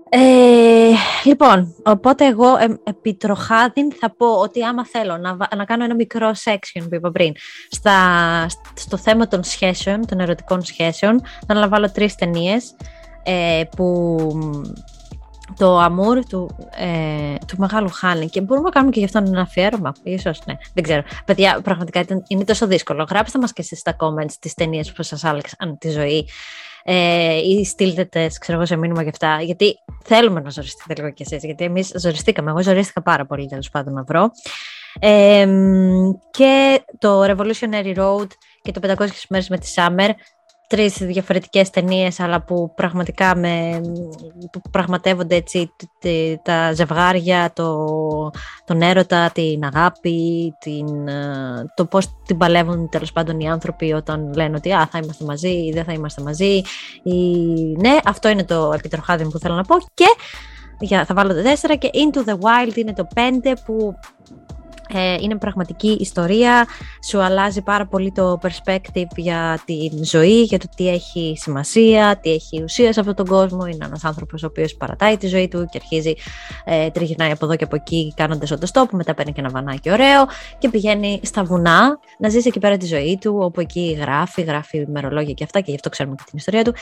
Ε, λοιπόν, οπότε εγώ ε, επί τροχάδιν θα πω ότι άμα θέλω να, να κάνω ένα μικρό section που είπα πριν στα, στο θέμα των σχέσεων, των ερωτικών σχέσεων, θα αναλαμβάνω τρεις ταινίες ε, που το αμούρ του, ε, του μεγάλου Χάνη και μπορούμε να κάνουμε και γι' αυτό ένα αφιέρωμα, ίσως, ναι, δεν ξέρω. Παιδιά, πραγματικά είναι τόσο δύσκολο. Γράψτε μας και εσείς στα comments τις ταινίες που σας άλλαξαν τη ζωή ε, ή στείλτε τεστ, ξέρω εγώ, σε μήνυμα και αυτά. Γιατί θέλουμε να ζοριστείτε λίγο κι εσείς. Γιατί εμείς ζοριστήκαμε. Εγώ ζορίστηκα πάρα πολύ τέλος πάντων να βρω. Ε, και το Revolutionary Road και το 500 μέρες με τη Summer τρεις διαφορετικές ταινίες, αλλά που πραγματικά με, που πραγματεύονται έτσι τα ζευγάρια, το, τον έρωτα, την αγάπη, την, ε, το πώς την παλεύουν τέλος πάντων οι άνθρωποι όταν λένε ότι α, θα είμαστε μαζί ή δεν θα είμαστε μαζί. Ή, ναι, αυτό είναι το επιτροχάδι που θέλω να πω και για, θα βάλω το 4 και Into the Wild είναι το 5 που ε, είναι πραγματική ιστορία, σου αλλάζει πάρα πολύ το perspective για τη ζωή, για το τι έχει σημασία, τι έχει ουσία σε αυτόν τον κόσμο. Είναι ένας άνθρωπος ο οποίος παρατάει τη ζωή του και αρχίζει, ε, τριγυρνάει από εδώ και από εκεί κάνοντας οτοστόπ, μετά παίρνει και ένα βανάκι ωραίο και πηγαίνει στα βουνά να ζήσει εκεί πέρα τη ζωή του, όπου εκεί γράφει, γράφει ημερολόγια και αυτά και γι' αυτό ξέρουμε και την ιστορία του.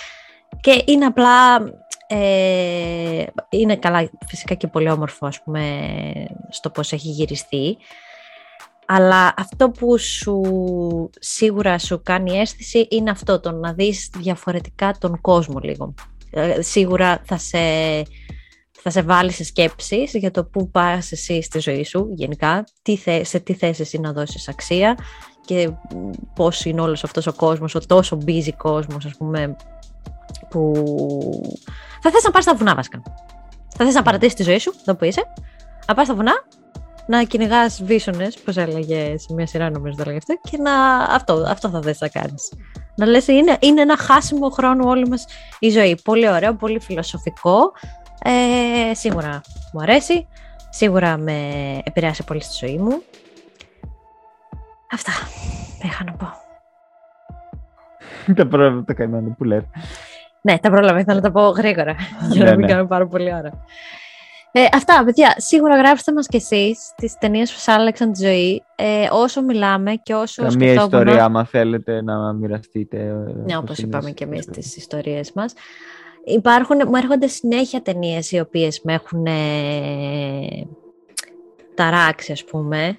Και είναι απλά ε, είναι καλά φυσικά και πολύ όμορφο ας πούμε στο πώς έχει γυριστεί αλλά αυτό που σου σίγουρα σου κάνει αίσθηση είναι αυτό το να δεις διαφορετικά τον κόσμο λίγο. Ε, σίγουρα θα σε, θα σε βάλει σε σκέψεις για το πού πας εσύ στη ζωή σου γενικά, τι σε τι θέση εσύ να δώσεις αξία και πώς είναι όλος αυτός ο κόσμος, ο τόσο busy κόσμος ας πούμε που θα θες να πάρεις στα βουνά βασικά. Θα θες να παρατήσεις τη ζωή σου, εδώ που είσαι, να πας στα βουνά, να κυνηγάς βίσονες, πώς έλεγε σε μια σειρά, νομίζω το έλεγε αυτό, και να. Αυτό, αυτό θα θες να κάνεις. Να λες, είναι, είναι ένα χάσιμο χρόνο όλη μας η ζωή. Πολύ ωραίο, πολύ φιλοσοφικό. Ε, σίγουρα μου αρέσει. Σίγουρα με επηρέασε πολύ στη ζωή μου. Αυτά είχα να πω. Τα πρόβλημα τα καημένα που λέτε. Ναι, τα πρόλαβα, ήθελα να τα πω γρήγορα, για να ναι, μην ναι. κάνω πάρα πολύ ώρα. Ε, αυτά, παιδιά, σίγουρα γράψτε μας κι εσείς τις ταινίες που σας άλλαξαν τη ζωή, ε, όσο μιλάμε και όσο Καμία σκεφτόμουν... ιστορία, άμα θέλετε να μοιραστείτε. Ε, ναι, όπως είπαμε κι εμείς τις ιστορίες μας. Υπάρχουν, μου έρχονται συνέχεια ταινίες οι οποίες με έχουν ε, ταράξει, ας πούμε,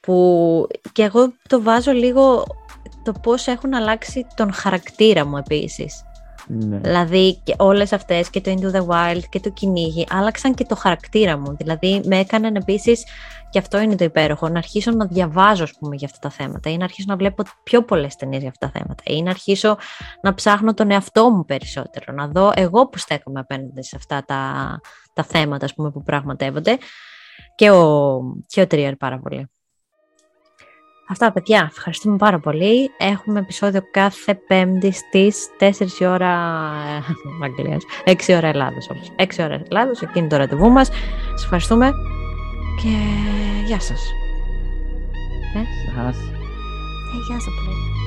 που και εγώ το βάζω λίγο το πώς έχουν αλλάξει τον χαρακτήρα μου επίσης. Ναι. Δηλαδή και όλες αυτές και το Into the Wild και το κυνήγι άλλαξαν και το χαρακτήρα μου. Δηλαδή με έκαναν επίσης, και αυτό είναι το υπέροχο, να αρχίσω να διαβάζω ας πούμε, για αυτά τα θέματα ή να αρχίσω να βλέπω πιο πολλές ταινίες για αυτά τα θέματα ή να αρχίσω να ψάχνω τον εαυτό μου περισσότερο, να δω εγώ που στέκομαι απέναντι σε αυτά τα, τα θέματα ας πούμε, που πραγματεύονται και ο, και ο Τρίερ πάρα πολύ. Αυτά, παιδιά. Ευχαριστούμε πάρα πολύ. Έχουμε επεισόδιο κάθε Πέμπτη στις 4 η ώρα ε, Αγγλίας. 6 ώρα Ελλάδος. 6 ώρα Ελλάδος, εκείνη το ραντεβού μας. Σας ευχαριστούμε και γεια σας. Ε, Σας. ε γεια σας πολύ.